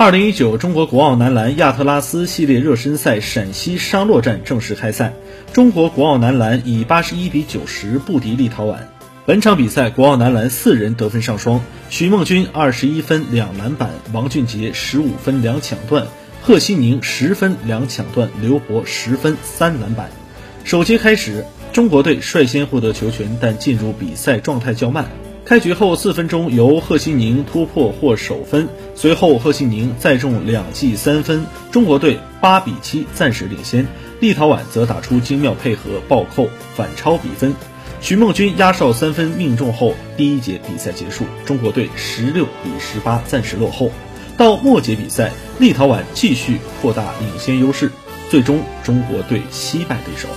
二零一九中国国奥男篮亚特拉斯系列热身赛陕西商洛站正式开赛，中国国奥男篮以八十一比九十不敌立陶宛。本场比赛，国奥男篮四人得分上双，徐梦君二十一分两篮板，王俊杰十五分两抢断，贺西宁十分两抢断，刘博十分三篮板。首节开始，中国队率先获得球权，但进入比赛状态较慢。开局后四分钟，由贺新宁突破获首分，随后贺新宁再中两记三分，中国队八比七暂时领先。立陶宛则打出精妙配合，暴扣反超比分。徐梦君压哨三分命中后，第一节比赛结束，中国队十六比十八暂时落后。到末节比赛，立陶宛继续扩大领先优势，最终中国队惜败对手。